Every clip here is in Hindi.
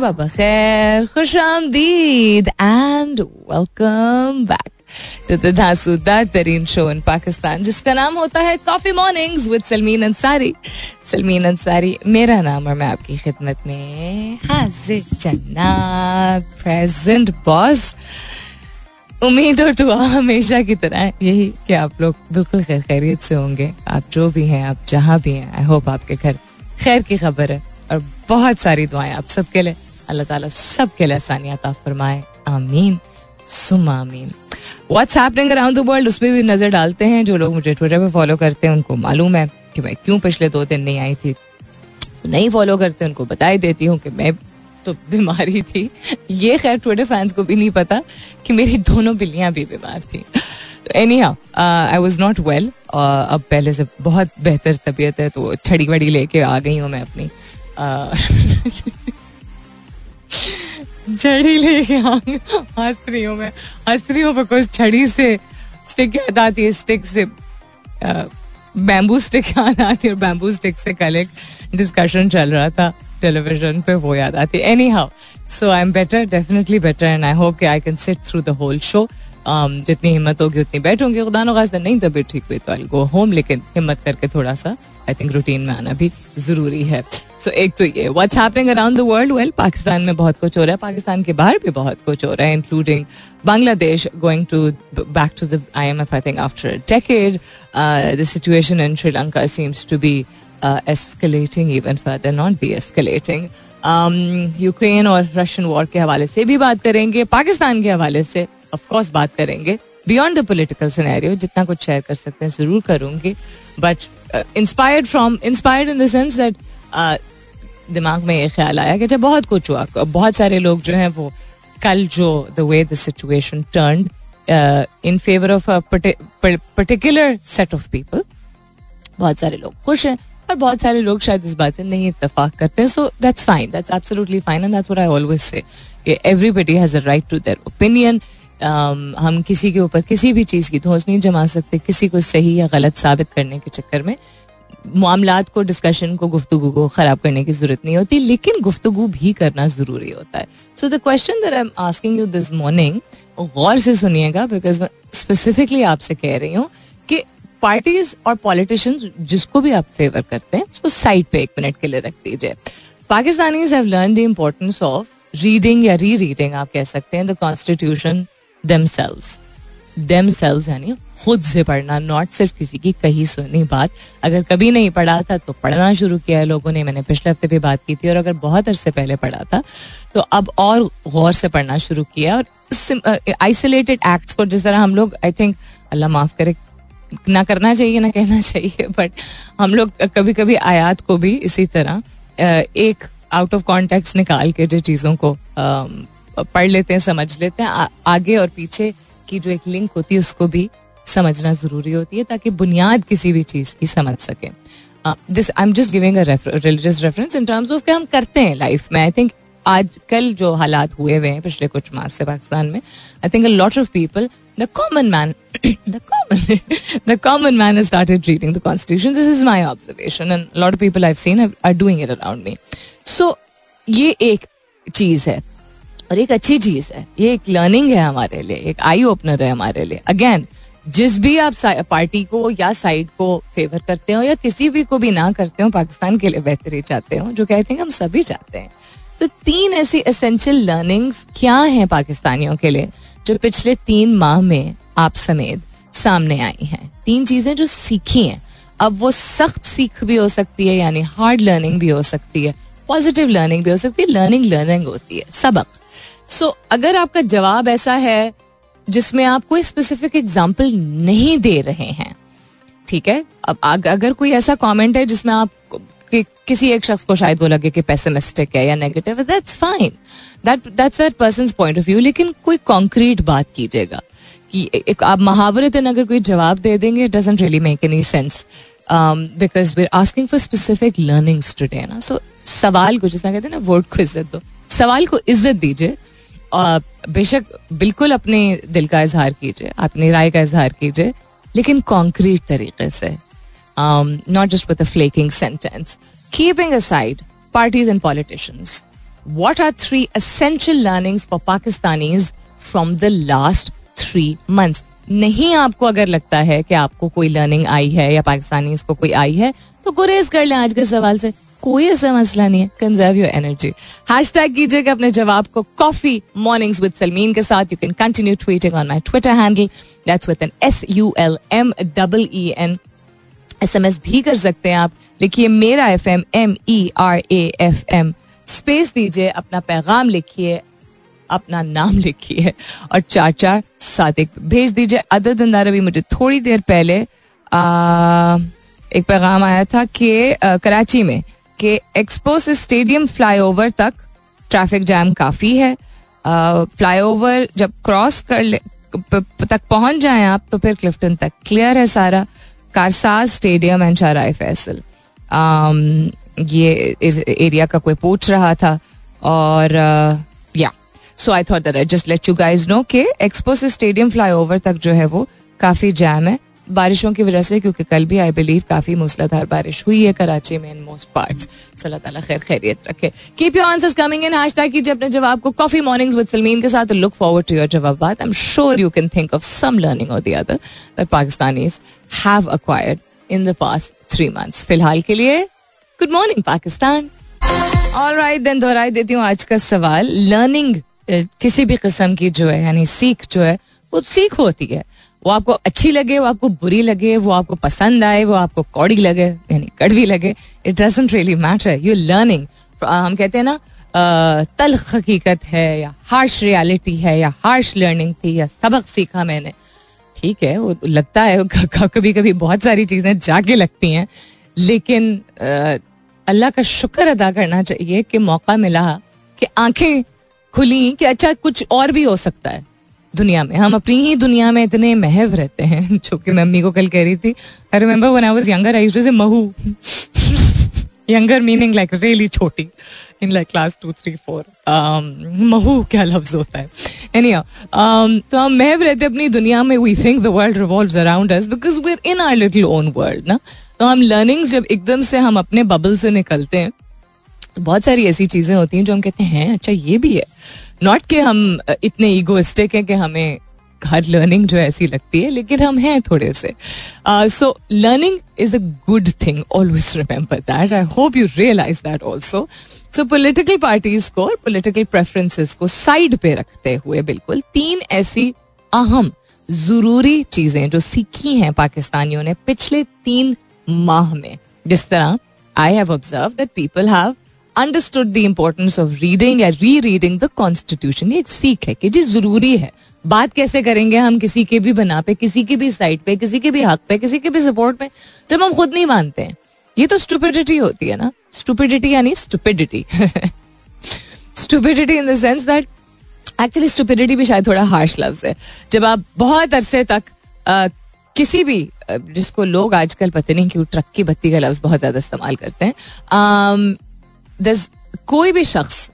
सुबह बखैर खुश आमदीद and welcome back to the धांसूदार तरीन शो इन पाकिस्तान, जिसका नाम होता है coffee mornings with Salmeen Ansari Salmeen Ansari मेरा नाम और मैं आपकी खिदमत में हाजिर जन्नत प्रेजेंट बॉस उम्मीद और दुआ हमेशा की तरह यही कि आप लोग बिल्कुल खैर, खैरियत से होंगे। आप जो भी हैं, आप जहाँ भी हैं आई होप आपके घर खैर की खबर है और बहुत सारी दुआएँ आप सबके लिए। अल्लाह ताला सबके लिए आसानियात फरमाए। आमीन। So what's happening around the world उसमें भी नज़र डालते हैं। जो लोग मुझे ट्विटर पे फॉलो करते हैं, उनको मालूम है कि मैं क्यों पिछले दो दिन नहीं आई थी। नहीं फॉलो करते, उनको बताई देती हूँ कि मैं तो बीमारी थी। ये खैर ट्विटर फैंस को भी नहीं पता कि मेरी दोनों बिल्लियाँ भी बीमार थी। Anyhow I was not well अब पहले से बहुत बेहतर तबीयत है तो छड़ी वड़ी लेके आ गई हूँ मैं अपनी। छड़ी लेके हंस रही हूँ मैं हंस रही हूँ बिकॉज़ छड़ी से स्टिक याद आती है स्टिक से बैम्बू स्टिक याद आती है और बैम्बू स्टिक से कल एक डिस्कशन चल रहा था टेलीविज़न पे, वो याद आती है। Anyhow so I am better definitely better and I hope कि I can sit through the whole show जितनी हिम्मत होगी उतनी बैठूँगी खुदा नखास नहीं तबीयत ठीक हुई तो आई गो होम लेकिन हिम्मत करके थोड़ा सा आई थिंक रूटीन में आना भी ज़रूरी है। सो एक तो ये what's happening around the world well Pakistan में बहुत कुछ हो रहा है। पाकिस्तान के बाहर भी बहुत कुछ हो रहा है including Bangladesh going to back to the I M F I think after decade the situation in Sri Lanka seems to be escalating even further not be escalating Ukraine और रशियन वॉर के हवाले से भी बात करेंगे पाकिस्तान के हवाले से ऑफकोर्स बात करेंगे। बियॉन्ड द पोलिटिकल सिनेरियो जितना कुछ शेयर कर सकते हैं, ज़रूर करूँगी। But inspired from inspired in the sense that दिमाग में ये ख्याल आया कि जब बहुत कुछ हुआ, बहुत सारे लोग जो हैं वो कल जो the way the situation turn in favour of particular set of people बहुत सारे लोग खुश हैं और बहुत सारे लोग शायद इस बात से नहीं इतफाक करते so that's fine that's absolutely fine and that's I always say everybody has a right to their opinion हम किसी के ऊपर किसी भी चीज़ की धोस नहीं जमा सकते, किसी को सही या गलत साबित करने के चक्कर में। मामलात को डिस्कशन को गुफ्तु को ख़राब करने की ज़रूरत नहीं होती, लेकिन गुफ्तु भी करना ज़रूरी होता है। So the question you this morning गौर से सुनिएगा बिकॉज़ मैं स्पेसिफिकली आपसे कह रही हूँ कि पार्टीज़ और पॉलिटिशियंस जिसको भी आप फेवर करते हैं, उसको साइड पे एक मिनट के लिए रख दीजिए। Pakistanis have learn the importance of reading या री रीडिंग आप कह सकते हैं द कॉन्स्टिट्यूशन themselves सेल्स यानी खुद से पढ़ना नॉट सिर्फ़ किसी की कही सुनी बात। अगर कभी नहीं पढ़ा था तो पढ़ना शुरू किया है लोगों ने। मैंने पिछले हफ़्ते भी बात की थी, और अगर बहुत अरसे पहले पढ़ा था तो अब और गौर से पढ़ना शुरू किया। और आइसोलेटेड एक्ट्स को जिस तरह हम लोग आई थिंक अल्लाह माफ़ करे, ना करना चाहिए, ना कहना चाहिए बट हम लोग कभी कभी आयात को भी इसी तरह एक आउट ऑफ़ कॉन्टेक्ट निकाल के जो चीज़ों को पढ़ लेते हैं, समझ लेते हैं आगे और पीछे की जो एक लिंक होती है, उसको भी समझना ज़रूरी होती है ताकि बुनियाद किसी भी चीज़ की समझ सके। This I am just giving religious reference in terms of हम करते हैं लाइफ में? आई थिंक आज कल जो हालात हुए हुए हैं पिछले कुछ मास से पाकिस्तान में I think a lot of people the common man the common the common man started reading the constitution. This is my observation and a lot of people i've seen are doing it around me. ये एक चीज़ है। और एक अच्छी चीज़ है, ये एक लर्निंग है हमारे लिए, एक आई ओपनर है हमारे लिए। अगेन जिस भी आप पार्टी को या साइड को फेवर करते हो या किसी भी को भी ना करते हो, पाकिस्तान के लिए बेहतरी चाहते हो, जो कहते हैं हम सभी चाहते हैं। तो तीन ऐसी एसेंशियल लर्निंग्स क्या हैं पाकिस्तानियों के लिए, जो पिछले तीन माह में आप समेत सामने आई हैं? तीन चीज़ें जो सीखी हैं। अब वो सख्त सीख भी हो सकती है, यानी हार्ड लर्निंग भी हो सकती है पॉजिटिव लर्निंग भी हो सकती है लर्निंग लर्निंग होती है, सबक। सो so, अगर आपका जवाब ऐसा है जिसमें आप कोई स्पेसिफिक एग्ज़ाम्पल नहीं दे रहे हैं ठीक है? अब अगर कोई ऐसा कमेंट है जिसमें आप कि किसी एक शख्स को शायद वो लगे कि पेसिमिस्टिक है या negative that's fine that that's that person point of view लेकिन कोई कॉन्क्रीट बात कीजिएगा कि एक आप महावरतन अगर कोई जवाब दे देंगे it doesn't really make any sense because we are asking for specific learnings today ना? सो सवाल को जिस कहते हैं ना वर्ड को इज़्ज़त दो। सवाल को इज़्ज़त दीजिए। बेशक बिल्कुल अपने दिल का इजहार कीजिए, अपनी राय का इजहार कीजिए, लेकिन कॉन्क्रीट तरीके से not just with flaking sentence keeping aside parties and politicians what are three essential learnings for Pakistanis from the last three months नहीं आपको अगर लगता है कि आपको कोई लर्निंग आई है या पाकिस्तानी को कोई आई है तो गुरेज कर लें आज के सवाल से। कोई ऐसा मसला नहीं है conserve your energy hashtag कीजिएगा अपने जवाब को कॉफ़ी मॉर्निंग्स विद सलमीन के साथ. You can continue tweeting on my Twitter handle that's with N S U L M double E N S M S भी कर सकते हैं आप. लिखिए मेरा F M M E R A F M space दीजिए अपना पैगाम लिखिए अपना नाम लिखिए और चार चार सात एक भेज दीजिए. अदर दंदार अभी मुझे थोड़ी देर पहले आ, एक पैगाम आया था कि कराची में कि एक्सपोस स्टेडियम फ्लाईओवर तक ट्रैफ़िक जैम काफ़ी है। फ्लाईओवर जब क्रॉस कर ले तक पहुँच जाए आप तो फिर क्लिफ्टन तक क्लियर है सारा। कारसाज स्टेडियम एंड शाराय फैसल ये इस एरिया का कोई पूछ रहा था और या so I thought that I just let you guys know के एक्सपो से स्टेडियम फ्लाईओवर तक जो है वो काफ़ी जैम है। बारिशों की वजह से, क्योंकि कल भी आई बिलीव काफ़ी मूसलाधार बारिश हुई है कराची में इन मोस्ट पार्ट्स अल्लाह खैर खैरियत रखे। Keep your answers coming in hashtag कीजिए अपने जवाब को कॉफ़ी मॉर्निंग्स विद सलमीन के साथ. लुक फॉरवर्ड टू योर जवाब I am sure you can think of some learning और the other that Pakistanis have acquired in the past three months फ़िलहाल के लिए good morning Pakistan all right then दोहराई देती हूँ आज का सवाल. लर्निंग किसी भी किस्म की जो है, यानी सीख जो है, वो सीख होती है। वो आपको अच्छी लगे, वो आपको बुरी लगे, वो आपको पसंद आए, वो आपको कौड़ी लगे, यानी कड़वी लगे it doesn't really matter you learning हम कहते हैं ना तल हकीकत है, या हार्श रियलिटी है, या हार्श लर्निंग थी, या सबक सीखा मैंने। ठीक है, वो लगता है कभी कभी बहुत सारी चीज़ें जाके लगती हैं, लेकिन अल्लाह का शुक्र अदा करना चाहिए कि मौका मिला, कि आँखें खुली, कि अच्छा कुछ और भी हो सकता है। दुनिया में। हम अपनी ही दुनिया में इतने महव रहते हैं जो कि मम्मी को कल कह रही थी। I remember when I was younger I used say Mhow younger meaning like really छोटी in like class two three four Mhow क्या लफ्ज होता है। एनी um, तो हम महव रहते अपनी दुनिया में। We think the world revolve around us because we in are little own world ना? तो हम लर्निंग्स जब एकदम से हम अपने बबल से निकलते हैं तो बहुत सारी ऐसी चीज़ें होती हैं जो हम कहते हैं अच्छा ये भी है। नॉट कि हम इतने ईगोइस्टिक हैं कि हमें हर लर्निंग जो ऐसी लगती है, लेकिन हम हैं थोड़े से। So learning is a good thing always remember that I hope you realize that also so political parties को और पोलिटिकल प्रेफरेंसेस को साइड पे रखते हुए बिल्कुल तीन ऐसी अहम, ज़रूरी चीज़ें जो सीखी हैं पाकिस्तानियों ने पिछले तीन माह में। जिस तरह I have observe that people have understood the importance of reading या री रीडिंग द कॉन्स्टिट्यूशन ये एक सीख है कि जी ज़रूरी है। बात कैसे करेंगे हम किसी के भी बना पे किसी की भी साइड पे किसी के भी हक पे किसी के भी सपोर्ट में जब हम खुद नहीं मानते हैं। ये तो स्टूपिडिटी होती है ना। स्टूपिडिटी यानी stupidity stupidity in the sense that actually stupidity भी शायद थोड़ा हार्श लफ्ज है। जब आप बहुत अरसे तक आ, किसी भी जिसको लोग आजकल पता नहीं क्यों ट्रक की बत्ती का लफ्ज बहुत ज़्यादा इस्तेमाल करते हैं कोई भी शख्स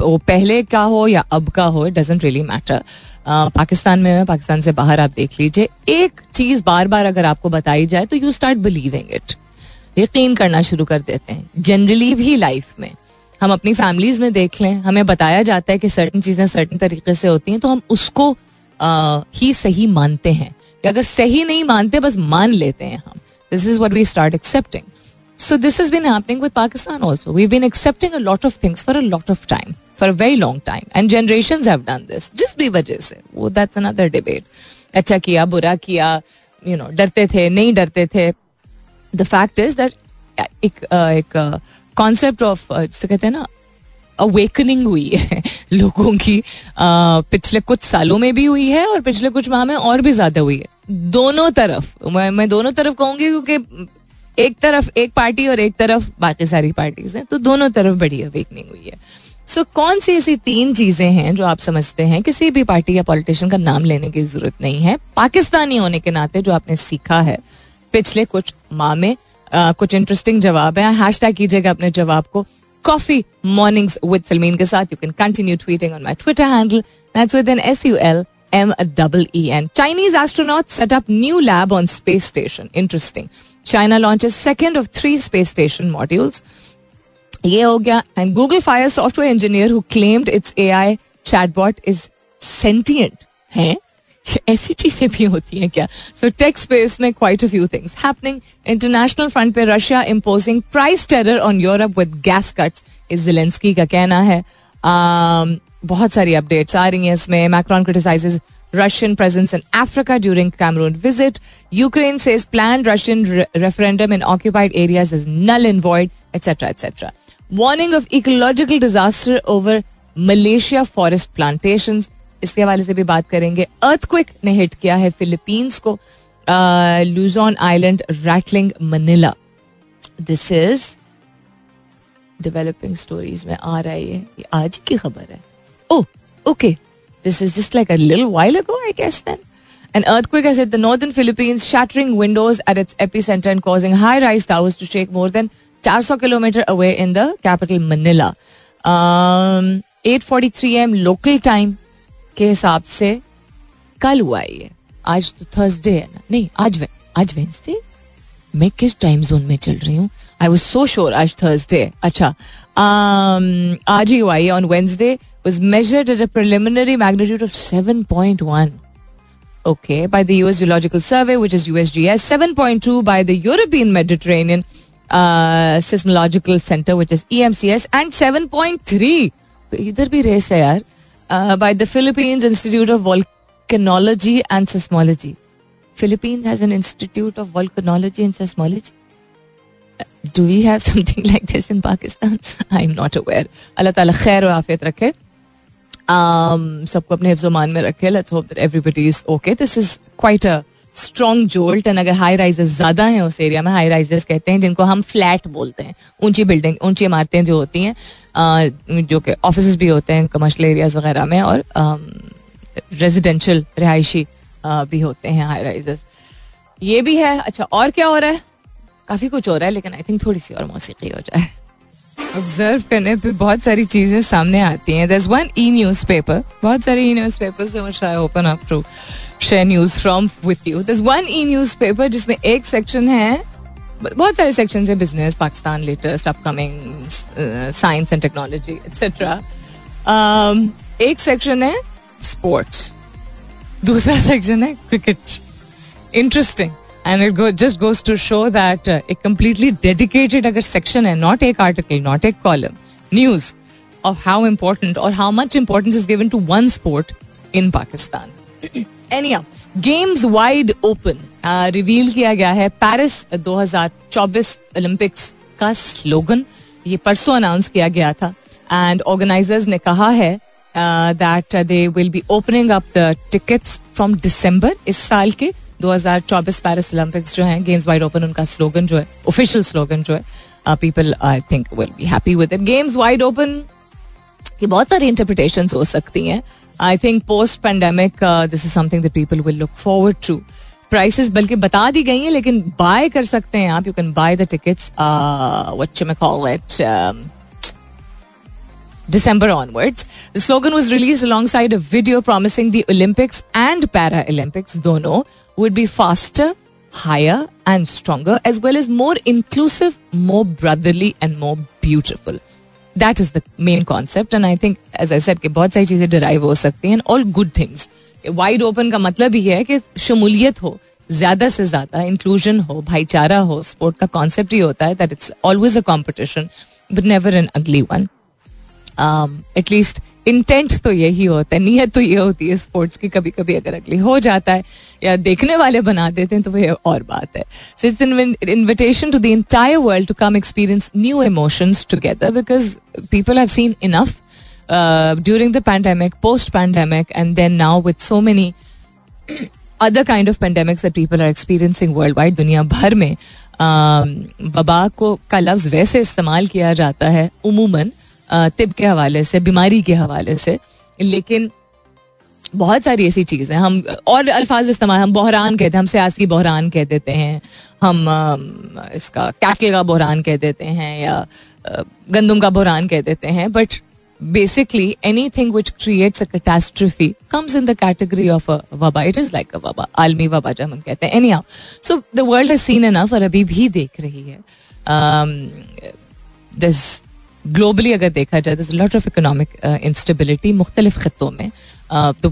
वो पहले का हो या अब का हो it doesn't really matter Pakistan में पाकिस्तान से बाहर आप देख लीजिए। एक चीज़ बार बार अगर आपको बताई जाए तो यू स्टार्ट बिलीविंग इट यकीन करना शुरू कर देते हैं। जनरली भी लाइफ में। हम अपनी फैमिलीज़ में देख लें हमें बताया जाता है कि सर्टन चीज़ें सर्टन तरीके से होती हैं तो हम उसको आ, ही सही मानते हैं। कि अगर सही नहीं मानते बस मान लेते हैं हम। This is what we start accepting so this is been happening with Pakistan also we been accepting lot of things for a lot of time for a very long time and generation this जिस भी वजह से वो दैट्स अनदर डिबेट अच्छा किया बुरा किया यू नो डरते थे नहीं डरते थे द फैक्ट इज़ दैट एक एक कॉन्सेप्ट ऑफ़ जिसे कहते हैं ना अवेकनिंग हुई है लोगों की पिछले कुछ सालों में भी हुई है और पिछले कुछ माह में और भी ज़्यादा हुई है दोनों तरफ़ मैं दोनों तरफ़ कहूँगी क्योंकि एक तरफ़ एक पार्टी और एक तरफ़ बाकी सारी पार्टीज़ हैं तो दोनों तरफ़ बड़ी अवेकनिंग हुई है। सो so, कौन सी ऐसी तीन चीज़ें हैं जो आप समझते हैं? किसी भी पार्टी या पॉलिटिशियन का नाम लेने की ज़रूरत नहीं है। पाकिस्तानी होने के नाते जो आपने सीखा है पिछले कुछ माह में आ, कुछ इंटरेस्टिंग जवाब है। हैश टैग कीजिएगा अपने जवाब को। कॉफ़ी मॉर्निंग्स विद सलमीन के साथ। You can continue tweeting on my Twitter handle that's with N S U L M double E N. Chinese astronauts set up new lab on space station. Interesting. China launches second of three space station modules. ये हो गया and Google fire software engineer who claimed its AI chatbot is sentient है? ऐसी चीज़ें भी होती हैं क्या? सो टेक स्पेस में quite a few things happening international front पे Russia imposing price terror on Europe with gas cuts इस जिलेंस्की का कहना है। Um, बहुत सारी अपडेट्स आ रही हैं इसमें। Macron criticises Russian presence in Africa during Cameroon visit. Ukraine says planned Russian re- referendum in occupied areas is null and void, etc., etc. Warning of ecological disaster over Malaysia forest plantations. इसके हवाले से भी बात करेंगे अर्थक्विक ने हिट किया है फिलीपींस को Luzon island rattling Manila this is developing stories में आ रहा है ये आज की खबर है ओ okay This is just like a little while ago, I guess then. An earthquake has hit the northern Philippines, shattering windows at its epicenter and causing high-rise towers to shake more than 400 kilometer away in the capital Manila. Um, 8:43 am local time के हिसाब से कल हुआ ये आज तो थर्सडे है ना नहीं आज आज वेंसडे मैं किस टाइम जोन में चल रही हूँ आई वॉज सो श्योर आज थर्सडे अच्छा um, आज ही हुआ ये on Wednesday was measured at a preliminary magnitude of 7.1. Okay, by the US Geological Survey, which is USGS, 7.2 by the European Mediterranean uh, Seismological Center, which is EMCS, and 7.3. Either be race uh, by the Philippines Institute of Volcanology and Seismology. Philippines has an Institute of Volcanology and Seismology. Uh, do we have something like this in Pakistan? I'm not aware. Allah Ta'ala khair wa afiyat rakhe. सबको अपने हिफ्जमान में रखे। Let's hope that everybody is okay this is quite a strong jolt and अगर हाई राइजेस ज़्यादा हैं उस एरिया में हाई राइजेस कहते हैं जिनको हम फ्लैट बोलते हैं। ऊँची बिल्डिंग ऊँची इमारतें जो होती हैं uh, जो कि ऑफ़िस भी होते हैं कमर्शल एरियाज़ वगैरह में और रेजिडेंशियल um, रिहायशी uh, भी होते हैं हाई राइजेस ये भी है। अच्छा और क्या हो रहा है? काफ़ी कुछ हो रहा है लेकिन आई थिंक थोड़ी सी और मौसीकी हो जाए। ऑब्ज़र्व करने पे बहुत सारी चीज़ें सामने आती हैं। This one E newspaper बहुत सारे ई न्यूज़ पेपर से open up to share news from with you दस वन ई न्यूज़ पेपर जिसमें एक सेक्शन है, बहुत सारे सेक्शन है business Pakistan latest upcoming science and technology etcetera एक सेक्शन है स्पोर्ट्स दूसरा सेक्शन है cricket interesting and it just goes to show that एक कंप्लीटली डेडिकेटेड अगर सेक्शन है नॉट एक आर्टिकल नॉट एक column news of how important और how much importance is given to one sport in Pakistan any games wide open reveal किया गया है पेरिस 2024 ओलंपिक्स का स्लोगन ये परसों अनाउंस किया गया था. एंड ऑर्गेनाइजर्स ने कहा है that they will be opening up the tickets from December इस साल के 2024 पेरिस ओलंपिक्स जो है गेम्स वाइड ओपन उनका स्लोगन जो है ऑफिशियल स्लोगन जो है people I think will be happy with it games wide open ये बहुत सारी इंटरप्रिटेशन हो सकती हैं. I think post pandemic this is something that people will look forward to prices बल्कि बता दी गई हैं लेकिन बाय कर सकते हैं आप. You can buy the tickets what you may call it December onwards. The slogan was released alongside a video promising the Olympics and Para Olympics, dono, would be faster, higher, and stronger, as well as more inclusive, more brotherly, and more beautiful. That is the main concept, and I think, as I said, कि बहुत सारी चीज़ें derive हो सकती हैं all good things. Wide open का मतलब ही है कि शमूलियत हो ज़्यादा से ज़्यादा इंक्लूजन हो भाईचारा हो स्पोर्ट का कॉन्सेप्ट ही होता है that it's always a competition but never an ugly one at least intent तो यही होता है नीयत तो ये होती है स्पोर्ट्स की। कभी कभी अगर अगली हो जाता है या देखने वाले बना देते हैं तो वह और बात है। So it's invitation to the entire world to come experience new emotions together because people have seen enough during the pandemic post pandemic and then now with so many other kind of pandemics that people are experiencing worldwide दुनिया भर में um, वबा को का लफ्ज वैसे इस्तेमाल किया जाता है उमूमन तिब के हवाले से बीमारी के हवाले से। लेकिन बहुत सारी ऐसी चीज़ें हम और अल्फाज इस्तेमाल हम बहरान कहते हैं हम सियासी बहरान कह देते हैं। हम इसका कैकल का बहरान कह देते हैं या गंदम का बहरान कह देते हैं। But basically anything which creates a catastrophe comes in the category of a वबा इट इज़ लाइक अ वबा आलमी वबा जब हम कहते हैं. Anyhow so the world has seen enough और अभी भी देख रही है। um, globally अगर देखा जाए lot of economic uh, मुख्तलिफ़ खत्ों में.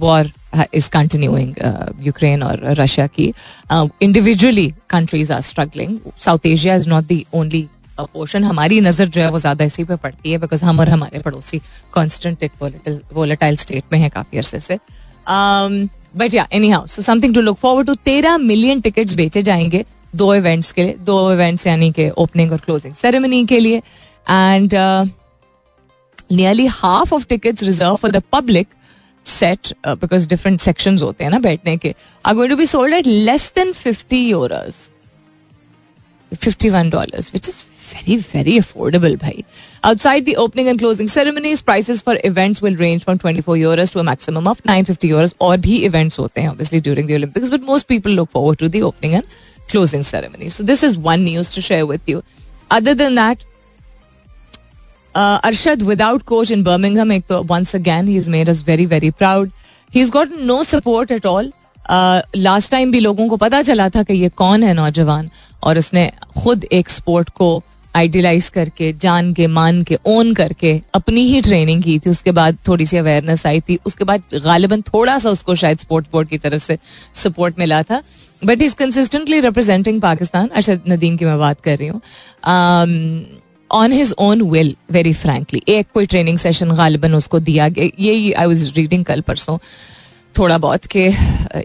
War is continuing uh, Ukraine or Russia की. Individually countries are struggling South Asia is not the only portion हमारी नज़र जो है वो ज़्यादा इसी पे पड़ती है बिकॉज़ हम और हमारे पड़ोसी कॉन्स्टेंट एक वोलेटाइल स्टेट में है काफ़ी अरसे से. But yeah anyhow so something to look forward to तेरह मिलियन टिकट्स बेचे जाएँगे दो इवेंट्स के लिए. दो इवेंट्स यानी कि ओपनिंग और क्लोजिंग सेरेमनी के लिए. And nearly half of tickets reserve for the public set because different section होते हैं ना बैठने के are going to be sold at less than fifty euros fifty one dollar which is very, very affordable, bhai. Outside the opening and closing ceremonies, prices for events will range from 24 euros to a maximum of 950 euros. और भी events होते हैं, obviously, during the Olympics, but most people look forward to the opening and closing ceremony. So this is one news to share with you. Other than that, uh, Arshad without coach in Birmingham, once again, he's made us very, very proud. He's gotten no support at all. Last uh, time भी लोगों को पता चला था कि ये कौन है नौजवान और उसने खुद एक स्पोर्ट को आइडियलाइज करके जान के मान के ओन करके अपनी ही ट्रेनिंग की थी। उसके बाद थोड़ी सी अवेयरनेस आई थी। उसके बाद गालिबन थोड़ा सा उसको शायद स्पोर्ट बोर्ड की तरफ़ से सपोर्ट मिला था। But is consistently representing Pakistan Arshad Nadeem की मैं बात कर रही हूँ। On his own will very frankly एक कोई ट्रेनिंग सेशन गालिबन उसको दिया गया। ये आई वॉज़ रीडिंग कल परसों थोड़ा बहुत के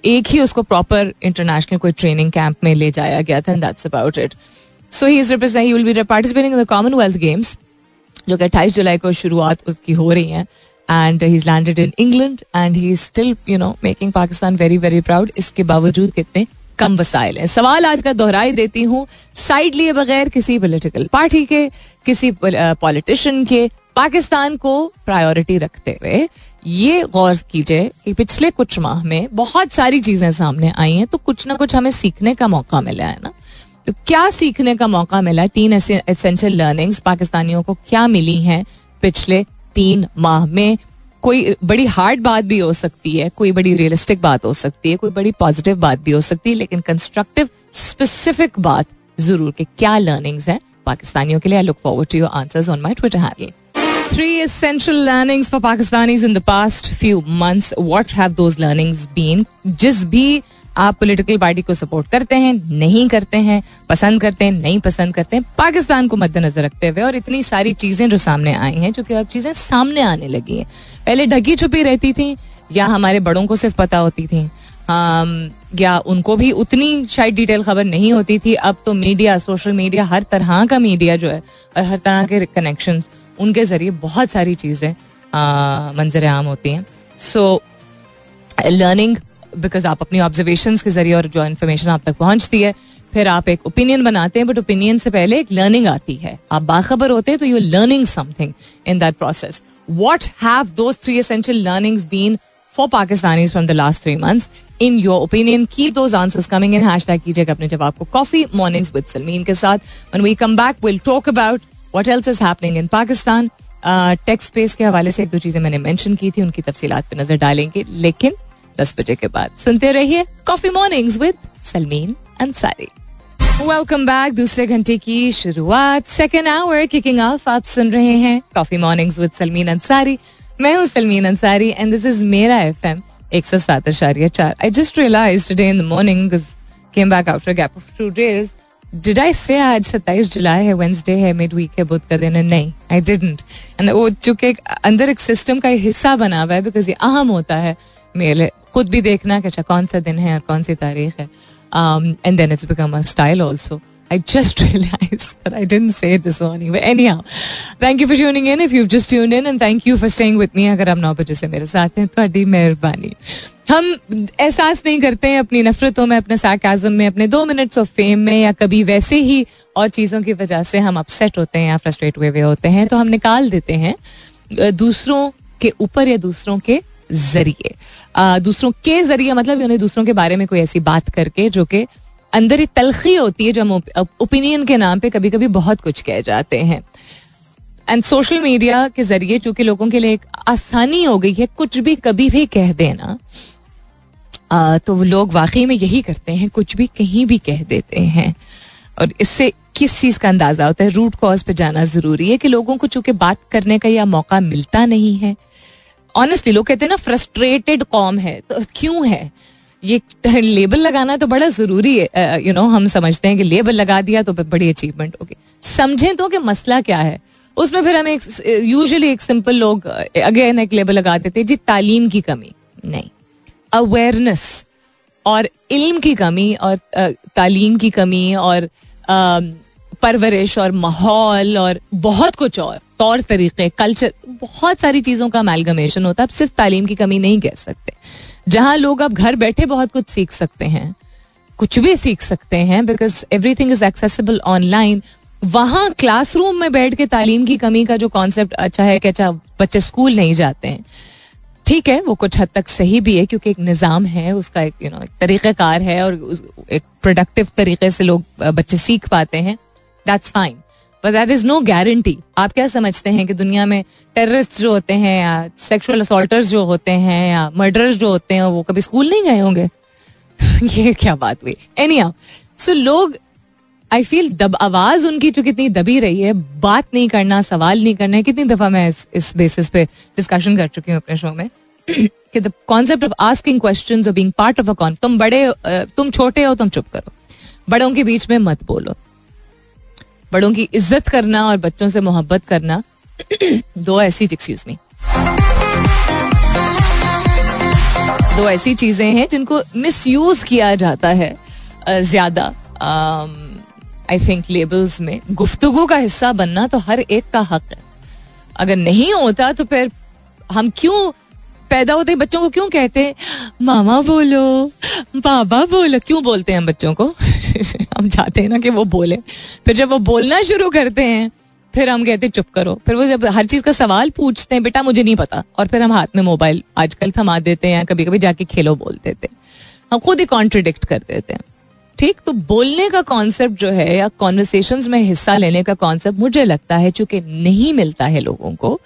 एक ही उसको प्रॉपर इंटरनेशनल कोई ट्रेनिंग कैंप में ले जाया गया था that's about it so he is represent he will be participating in the Commonwealth Games जो कि अट्ठाईस जुलाई को शुरुआत उसकी हो रही है and he is landed in England and he is still you know making Pakistan very very proud इसके बावजूद कितने कम वसाइल हैं। सवाल आज का दोहराई देती हूँ। साइड लिए बगैर किसी पोलिटिकल पार्टी के, किसी पॉलिटिशियन के, पाकिस्तान को प्रायोरिटी रखते हुए ये गौर कीजिए कि पिछले कुछ माह में बहुत सारी चीज़ें सामने आई हैं तो कुछ ना कुछ हमें सीखने का मौका मिला है ना? तो क्या सीखने का मौका मिला? तीन एसेंशियल लर्निंग्स पाकिस्तानियों को क्या मिली हैं पिछले तीन माह में? कोई बड़ी हार्ड बात भी हो सकती है, कोई बड़ी रियलिस्टिक बात हो सकती है, कोई बड़ी पॉजिटिव बात भी हो सकती है, लेकिन कंस्ट्रक्टिव स्पेसिफिक बात ज़रूर के क्या लर्निंग्स है पाकिस्तानियों के लिए I look forward to your answers on my Twitter handle Three essential learnings for Pakistanis in the past few months. What have those learnings been? जिस भी आप पॉलिटिकल पार्टी को सपोर्ट करते हैं, नहीं करते हैं, पसंद करते हैं, नहीं पसंद करते हैं, पाकिस्तान को मद्देनजर रखते हुए और इतनी सारी चीज़ें जो सामने आई हैं, जो कि अब चीज़ें सामने आने लगी हैं। पहले ढकी छुपी रहती थी, या हमारे बड़ों को सिर्फ़ पता होती थी। या उनको भी उतनी शायद डिटेल खबर नहीं होती थी। अब तो मीडिया सोशल मीडिया हर तरह का मीडिया जो है, और हर तरह के कनेक्शन उनके ज़रिए बहुत सारी चीज़ें मंजर आम होती हैं। सो लर्निंग बिकॉज़ आप अपनी ऑब्जर्वेशन के ज़रिए और जो इन्फॉर्मेशन आप तक पहुँचती है, फिर आप एक ओपिनियन बनाते हैं बट ओपिनियन से पहले एक लर्निंग आती है। आप बाखबर होते हैं तो you learning something in that process what have those three essential learnings been for Pakistani from the last three months in your opinion keep those answers coming in hashtag कीजिएगा अपने जवाब को कॉफ़ी मॉर्निंग्स विद सलमीन के साथ we come back will talk about what else is happening in Pakistan tech's space के हवाले से एक दो चीज़ें मैंने मेंशन की थी उनकी तफसीलात पे नज़र डालेंगे लेकिन दस बजे के बाद। सुनते रहिए coffee mornings with Salmeen Ansari welcome back दूसरे घंटे की शुरुआत। सेकेंड आवर किकिंग ऑफ़ आप सुन रहे हैं coffee mornings with Salmeen Ansari मैं हूँ Salmeen Ansari and this is मेरा एफ़ एम एक सौ सात अशारिया चार। I just realise today in the morning came back after gap of two days did I say आज सत्ताईस जुलाई है वेंसडे है मिड वीक है, बुध का दिन है? नहीं आई डिडंट एंड वो चूँकि अंदर एक सिस्टम का हिस्सा बना हुआ है बिकॉज़ ये अहम होता है। मेरे खुद भी देखना कि अच्छा कौन सा दिन है और कौन सी तारीख है and then it's become a style also I just realized that I didn't say it this morning. But anyhow, thank you for tuning in. If you've just tuned in, and thank you for staying with me. अगर आप नौ बजे से मेरे साथ हैं तो थोड़ी मेहरबानी हम एहसास नहीं करते हैं अपनी नफरतों में अपने साकाजम में अपने दो मिनट्स ऑफ़ फेम में या कभी वैसे ही और चीज़ों की वजह से हम अपसेट होते हैं या फ्रस्ट्रेट हुए हुए होते हैं तो हम निकाल देते हैं दूसरों के ऊपर या दूसरों के ज़रिए। दूसरों के ज़रिए मतलब उन्हें दूसरों के बारे में कोई ऐसी बात करके जो कि अंदर ही तलखी होती है जो हम ओपिनियन के नाम पे कभी कभी बहुत कुछ कह जाते हैं। एंड सोशल मीडिया के ज़रिए चूँकि लोगों के लिए एक आसानी हो गई है कुछ भी कभी भी कह देना आ, तो लोग वाकई में यही करते हैं कुछ भी कहीं भी कह देते हैं। और इससे किस चीज़ का अंदाज़ा होता है? रूट कॉज पे जाना ज़रूरी है कि लोगों को चूँकि बात करने का या मौका मिलता नहीं है ऑनेस्टली लोग कहते हैं ना फ्रस्ट्रेटेड कॉम है तो क्यों है? ये लेबल लगाना तो बड़ा ज़रूरी है you uh, know you know, हम समझते हैं कि लेबल लगा दिया तो बड़ी अचीवमेंट होगी समझें तो कि मसला क्या है। उसमें फिर हमें यूजुअली एक सिंपल लोग अगेन एक लेबल लगा देते हैं जी तालीम की कमी। नहीं। अवेयरनेस और इल्म की कमी और तालीम की कमी और परवरिश और माहौल और बहुत कुछ और। तौर तरीके कल्चर बहुत सारी चीज़ों का अमेलगमेशन होता है। अब सिर्फ़ तालीम की कमी नहीं कह सकते। जहाँ लोग अब घर बैठे बहुत कुछ सीख सकते हैं, कुछ भी सीख सकते हैं because everything is accessible online वहाँ क्लासरूम में बैठ के तालीम की कमी का जो कॉन्सेप्ट अच्छा है कि अच्छा बच्चे स्कूल नहीं जाते हैं। ठीक है, वो कुछ हद तक सही भी है, क्योंकि एक निज़ाम है, उसका एक यू नो एक तरीक़ेकार है और एक प्रोडक्टिव तरीके से लोग, बच्चे सीख पाते हैं। That's fine but that is no guarantee आप क्या समझते हैं कि दुनिया में टेररिस्ट जो होते हैं या सेक्सुअल असोल्टर्स जो होते हैं या मर्डर्स जो होते हैं वो कभी स्कूल नहीं गए होंगे? ये क्या बात हुई? एनी सो लोग आई फील दब आवाज़ उनकी जो कितनी दबी रही है बात नहीं करना सवाल नहीं करना है कितनी दफ़ा मैं इस, इस बेसिस पे डिस्कशन कर चुकी हूँ अपने शो में कि the concept of asking question part of a con तुम बड़े तुम छोटे हो तुम चुप करो। बड़ों के बीच में मत बोलो। बड़ों की इज़्ज़त करना और बच्चों से मोहब्बत करना, दो ऐसी एक्सक्यूज मी दो ऐसी चीज़ें हैं जिनको मिस यूज़ किया जाता है ज़्यादा। आई थिंक लेबल्स में गुफ्तगु का हिस्सा बनना तो हर एक का हक है। अगर नहीं होता तो फिर हम क्यों पैदा होते बच्चों को क्यों कहते हैं, मामा बोलो, बाबा बोलो। क्यों बोलते हैं हम बच्चों को? हम चाहते हैं ना कि वो बोले। फिर जब वो बोलना शुरू करते हैं, फिर हम कहते, चुप करो। फिर वो जब हर चीज़ का सवाल पूछते हैं, बेटा, मुझे नहीं पता। और फिर हम हाथ में मोबाइल आजकल थमा देते हैं कभी कभी जाके खेलो बोल देते हैं। हम खुद ही कॉन्ट्रोडिक्ट कर देते हैं। ठीक? तो बोलने का कॉन्सेप्ट जो है या कॉन्वर्सेशन में हिस्सा लेने का कॉन्सेप्ट मुझे लगता है, चूँकि नहीं मिलता है लोगों को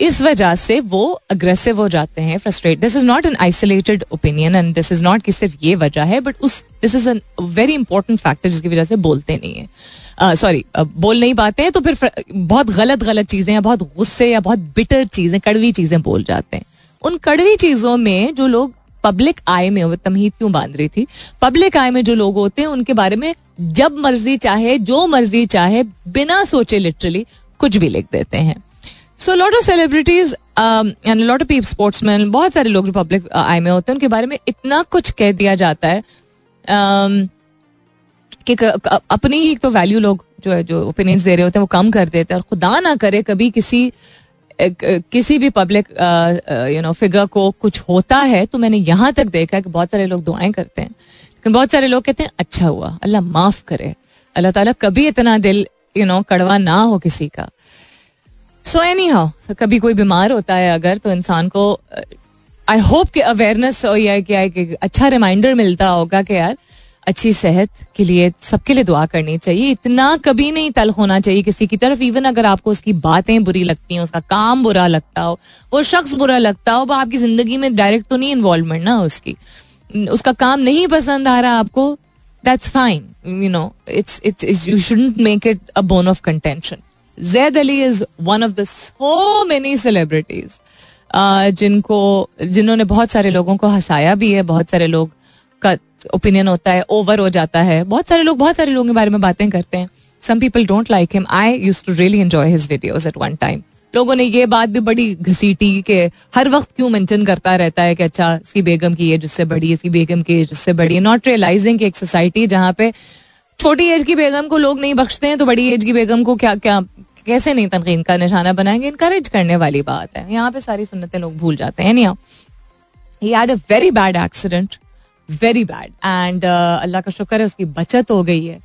इस वजह से वो अग्रेसिव हो जाते हैं frustrate this is not an isolated opinion and this is not कि सिर्फ़ ये वजह है बट उस this is a very important factor जिसकी वजह से बोलते नहीं है। सॉरी uh, uh, बोल नहीं पाते हैं तो फिर बहुत गलत गलत चीज़ें या बहुत गुस्से या बहुत बिटर चीज़ें कड़वी चीज़ें बोल जाते हैं। उन कड़वी चीज़ों में जो लोग पब्लिक आय में तमहीद क्यों बाँध रही थी? पब्लिक आय में जो लोग होते हैं उनके बारे में जब मर्ज़ी चाहे जो मर्ज़ी चाहे बिना सोचे लिटरली कुछ भी लिख देते हैं। So lot of celebrities and lot of people sportsman बहुत सारे लोग पब्लिक आई uh, में होते हैं उनके बारे में इतना कुछ कह दिया जाता है um, कि अपनी ही तो वैल्यू लोग जो है जो ओपिनियंस दे रहे होते हैं वो कम कर देते हैं। और खुदा ना करे कभी किसी किसी भी पब्लिक यू नो फिगर को कुछ होता है तो मैंने यहाँ तक देखा है कि बहुत सारे लोग दुआएँ करते हैं। लेकिन बहुत सारे लोग कहते हैं अच्छा हुआ अल्लाह माफ़ करे। अल्लाह ताला कभी इतना दिल यू नो कड़वा ना हो किसी का। सो एनी हाउ कभी कोई बीमार होता है अगर तो इंसान को आई होप कि अवेयरनेस या क्या कि अच्छा रिमाइंडर मिलता होगा कि यार, अच्छी सेहत के लिए सबके लिए दुआ करनी चाहिए। इतना कभी नहीं तल होना चाहिए किसी की तरफ़। इवन अगर आपको उसकी बातें बुरी लगती हैं, उसका काम बुरा लगता हो, वो शख्स बुरा लगता हो आपकी ज़िंदगी में डायरेक्ट तो नहीं इन्वॉल्वमेंट ना उसकी। उसका काम नहीं पसंद आ रहा आपको that's fine you know it's it's you shouldn't make it a bone of contention Zaid Ali is one of the so many celebrities जिनको, जिन्होंने बहुत सारे लोगों को हंसाया भी है, बहुत सारे लोग का ओपिनियन होता है ओवर हो जाता है। बहुत सारे लोग बहुत सारे लोगों के बारे में बातें करते हैं। Some people don't like him I use to really enjoy his videos at one time लोगों ने ये बात भी बड़ी घसीटी कि, हर वक्त क्यों मेंशन करता रहता है कि अच्छा इसकी बेगम की एज जिससे बड़ी, इसकी बेगम की एज जिससे बड़ी। नॉट रियलाइजिंग एक सोसाइटी जहाँ पे छोटी एज की बेगम को लोग नहीं बख्शते हैं तो बड़ी एज की बेगम को क्या क्या कैसे नहीं तनकीन का निशाना बनाएँगे इनकरेज करने वाली बात है। यहाँ पे सारी सुन्नतें लोग भूल जाते हैं very bad accident very bad and अल्लाह का शुक्र है उसकी बचत हो गई है।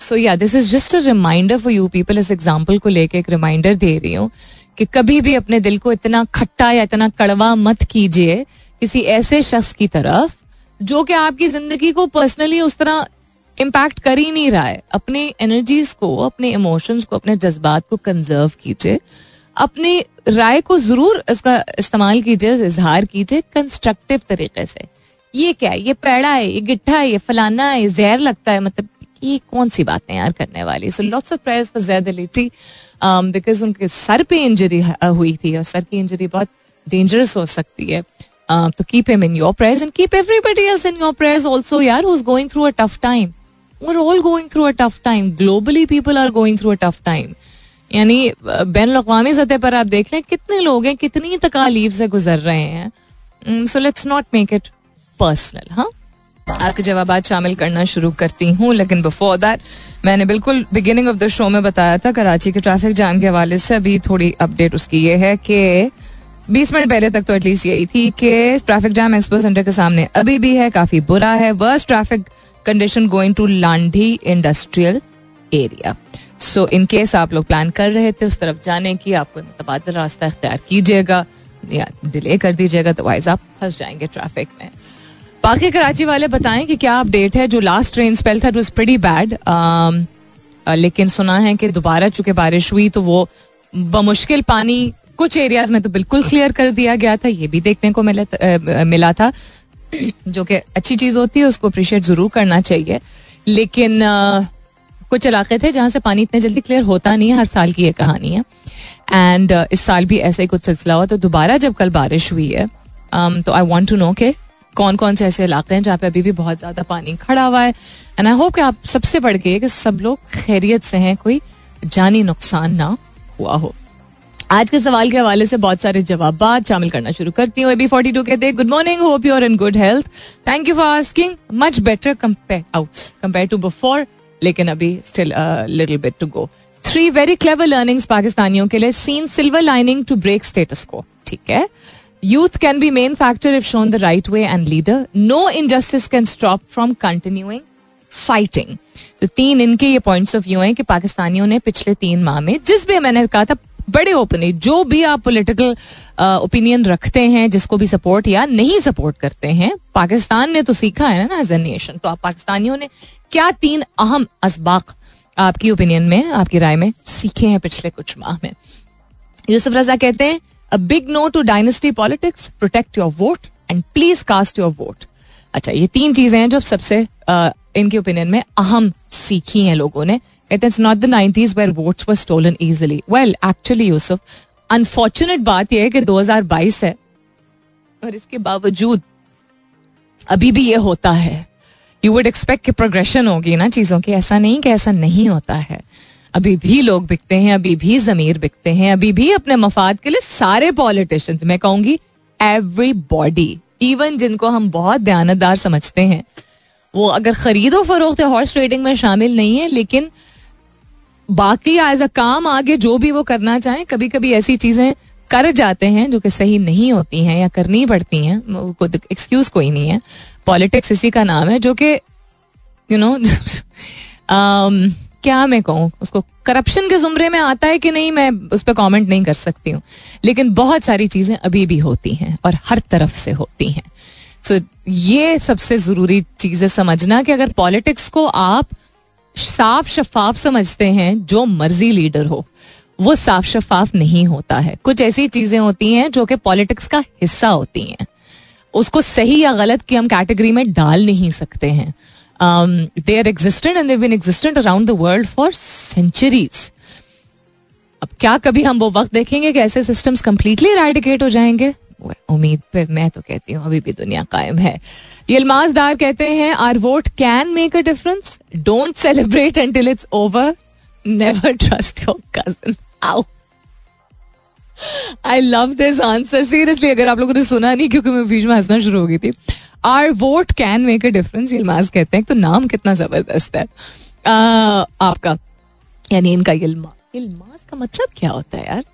So yeah this is just a reminder for you people इस एग्ज़ाम्पल को लेके एक रिमाइंडर दे रही हूँ कि कभी भी अपने दिल को इतना खट्टा या इतना कड़वा मत कीजिए किसी ऐसे शख्स की तरफ़, जो कि आपकी ज़िंदगी को पर्सनली उस तरह इम्पैक्ट कर ही नहीं रहा है। अपने एनर्जीज को, अपने इमोशंस को, अपने जज्बात को कंजर्व कीजिए। अपने राय को ज़रूर इसका इस्तेमाल कीजिए इजहार कीजिए कंस्ट्रक्टिव तरीके से। ये क्या है? ये पैड़ा है, ये गिट्ठा है, ये फलाना है जहर लगता है मतलब ये कौन सी बातें यार करने वाली so lots of prayers for Zaid Ali T because उनके सर पे इंजरी हुई थी और सर की इंजरी बहुत डेंजरस हो सकती है। तो keep him in your prayers and keep everybody else in your prayers also यार who is going through a tough time we are all going through a tough time globally people are going through a tough time यानी बैन अवी सतह पर आप देख लें, कितने लोग हैं, कितनी तकालीफ से गुजर रहे हैं। So let's not make it personal हाँ? आपके जवाब शामिल करना शुरू करती हूँ, लेकिन बिफोर दैट मैंने बिल्कुल बिगिनिंग ऑफ़ द शो में बताया था, कराची के ट्रैफ़िक जाम के हवाले से अभी थोड़ी अपडेट उसकी ये है कि बीस मिनट पहले तक तो एटलीस्ट यही थी कि ट्रैफ़िक जाम एक्सपो सेंटर के सामने अभी भी है, काफ़ी बुरा है worst traffic condition going to Landhi industrial area so in case आप लोग प्लान कर रहे थे, उस तरफ़ जाने की, आपको तबादल रास्ता इख्तियार कीजिएगा, या डिले कर दीजिएगा तो वाइज आप फंस जाएँगे ट्रैफ़िक में। बाकी कराची वाले बताएँ कि क्या अपडेट है? जो लास्ट ट्रेन स्पेल था इट प्रीटी बैड लेकिन सुना है कि दोबारा चूँकि बारिश हुई तो वो बमुश्किल पानी कुछ एरियाज़ में तो बिल्कुल क्लियर कर दिया गया था, ये भी देखने को मिला मिला था। जो कि अच्छी चीज़ होती है उसको अप्रिशिएट ज़रूर करना चाहिए। लेकिन आ, कुछ इलाके थे जहाँ से पानी इतने जल्दी क्लियर होता नहीं है हर साल की ये कहानी है। एंड uh, इस साल भी ऐसा ही कुछ सिलसिला हुआ। तो दोबारा जब कल बारिश हुई है um, तो आई वॉन्ट टू नो के कौन कौन से ऐसे इलाके हैं जहाँ पे अभी भी बहुत ज़्यादा पानी खड़ा हुआ है। एंड आई होप कि आप सबसे बढ़ के कि सब लोग खैरियत से हैं कोई जानी नुकसान ना हुआ हो। आज के सवाल के हवाले से बहुत सारे जवाब शामिल करना शुरू करती हूँ। एबी फोर्टी टू कहते हैं good morning hope you're in good health thank you for asking much better compare to before लेकिन अभी still little bit to go three very clever learnings पाकिस्तानियों के लिए. Seen silver lining to break status quo ठीक है? Youth can be main factor if shown the right way and leader no injustice can stop from continuing fighting तो तीन इनके ये पॉइंट्स ऑफ़ व्यू हैं कि पाकिस्तानियों ने पिछले तीन माह में जिस भी मैंने कहा था बड़े ओपनली जो भी आप पॉलिटिकल ओपिनियन रखते हैं, जिसको भी सपोर्ट या नहीं सपोर्ट करते हैं, पाकिस्तान ने तो सीखा है ना एज ए नेशन तो आप पाकिस्तानियों ने क्या तीन अहम असबाक आपकी ओपिनियन में, आपकी राय में सीखे हैं पिछले कुछ माह में? यूसुफ रजा कहते हैं a big no to dynasty politics protect your vote and please cast your vote अच्छा ये तीन चीज़ें हैं जो सबसे इनके ओपिनियन में अहम सीखी हैं लोगों ने। कहते हैं not the nineties where votes were stolen easily well actually Yusuf unfortunate बात यह है कि 2022 है और इसके बावजूद अभी भी ये होता है यू वुड एक्सपेक्ट कि प्रोग्रेशन होगी ना चीज़ों की ऐसा नहीं कि ऐसा नहीं होता है अभी भी लोग बिकते हैं अभी भी जमीर बिकते हैं अभी भी अपने मफाद के लिए सारे पॉलिटिशियंस मैं कहूँगी एवरी बॉडी इवन जिनको हम बहुत दयानतदार समझते हैं वो अगर खरीदो फरोख्त हॉर्स ट्रेडिंग में शामिल नहीं है लेकिन बाकी एज अ काम आगे जो भी वो करना चाहें कभी कभी ऐसी चीज़ें कर जाते हैं जो कि सही नहीं होती हैं या करनी पड़ती हैं एक्सक्यूज कोई नहीं है। पॉलिटिक्स इसी का नाम है जो कि यू नो क्या मैं कहूँ उसको करप्शन के जुमरे में आता है कि नहीं मैं उस पर कॉमेंट नहीं कर सकती हूँ। लेकिन बहुत सारी चीज़ें अभी भी होती हैं और हर तरफ़ से होती हैं। सो so, ये सबसे ज़रूरी चीज़ है समझना कि अगर पॉलिटिक्स को आप साफ़ शफाफ समझते हैं जो मर्ज़ी लीडर हो। वो साफ़ शफाफ नहीं होता है। कुछ ऐसी चीज़ें होती हैं जो कि पॉलिटिक्स का हिस्सा होती हैं। उसको सही या गलत की हम कैटेगरी में डाल नहीं सकते हैं। They are existent and been existent around the world for centuries अब क्या कभी हम वो वक्त देखेंगे कि ऐसे सिस्टम्स कंप्लीटली रेडिकेट हो जाएँगे? उम्मीद पे मैं तो कहती हूँ अभी भी दुनिया कायम है। यलमाजदार कहते हैं our vote can make a difference don't celebrate until it's over never trust your cousin आओ I love this answer seriously अगर आप लोगों ने सुना नहीं क्योंकि मैं बीच में हंसना शुरू हो गई थी। Our vote can make a difference Yalmaz कहते हैं। तो नाम कितना ज़बरदस्त है। uh, आपका यानी इनका यलमा यलमाज का मतलब क्या होता है यार?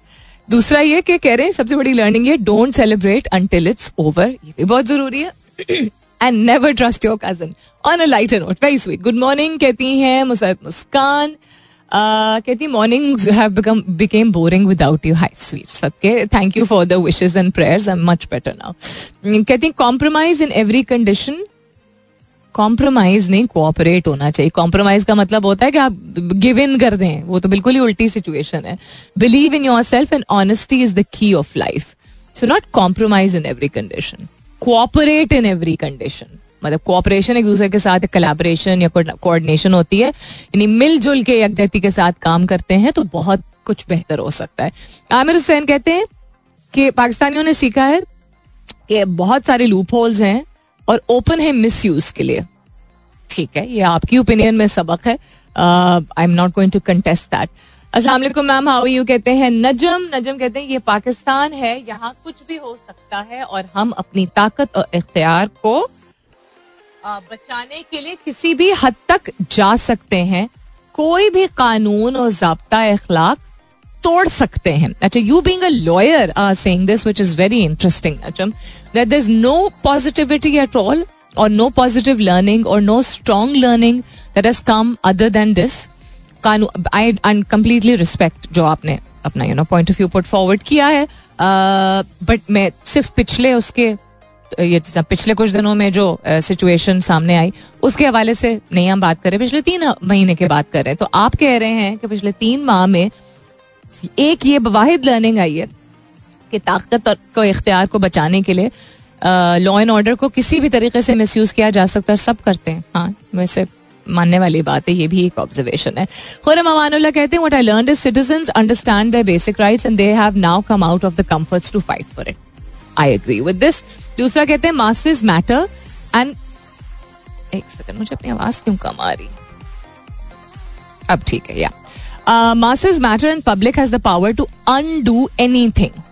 दूसरा ये कि कह रहे हैं, सबसे बड़ी लर्निंग ये don't celebrate until it's over ये भी बहुत ज़रूरी है। And never trust your cousin on a lighter note very sweet good morning कहती हैं मुसरत मुस्कान। कहती morning have become became boring without you hi sweet सत्य। Thank you for the wishes and prayers I am much better now कहती compromise in every condition compromise नहीं कोऑपरेट होना चाहिए। कॉम्प्रोमाइज का मतलब होता है कि आप गिव इन कर दें। वो तो बिल्कुल ही उल्टी सिचुएशन है। Believe in yourself and honesty is the key of life so not compromise in every condition cooperate in every condition मतलब कोऑपरेशन एक दूसरे के साथ कलेबरेशन या कोऑर्डिनेशन होती है। यानी मिलजुल के यकजहती के साथ काम करते हैं तो बहुत कुछ बेहतर हो सकता है। आमिर हुसैन कहते हैं कि पाकिस्तानियों ने सीखा है कि बहुत सारे लूप होल्स हैं। और ओपन है मिस यूज़ के लिए। ठीक है, ये आपकी ओपिनियन में सबक है। I am not going to contest that वालेकुम मैम हाउ यू कहते हैं नजम नजम कहते हैं, ये पाकिस्तान है, यहाँ कुछ भी हो सकता है और हम अपनी ताकत और इख्तियार को बचाने के लिए किसी भी हद तक जा सकते हैं। कोई भी कानून और जबता अखलाक तोड़ सकते हैं। अच्छा you being a lawyer are saying this which is very interesting Najam that there is no positivity at all और नो पॉजिटिव लर्निंग और no strong learning that has come other than this कानून आई आई कंप्लीटली रिस्पेक्ट जो आपने अपना you know point of view put forward किया है। बट uh, मैं सिर्फ़ पिछले उसके ये पिछले कुछ दिनों में जो सिचुएशन uh, सामने आई उसके हवाले से नहीं हम बात कर रहे पिछले तीन महीने की बात कर रहे हैं। तो आप कह रहे हैं कि पिछले तीन माह में एक ये वाहिद लर्निंग आई है कि ताकत और को इख्तियार को बचाने के लिए लॉ एंड ऑर्डर को किसी भी तरीके से मिस यूज़ किया जा सकता है, सब करते हैं। हाँ वैसे मानने वाली बात है, ये भी एक ऑब्जर्वेशन है। खुरम अमानुल्लाह कहते हैं I learn is citizens understand basic rights and they have now come out of the comforts to fight for it I agree with this दूसरा कहते हैं मासेस मैटर एंड एक सेकंड मुझे अपनी आवाज़ क्यों कम आ रही? अब ठीक है yeah masses matter and public has the power to undo anything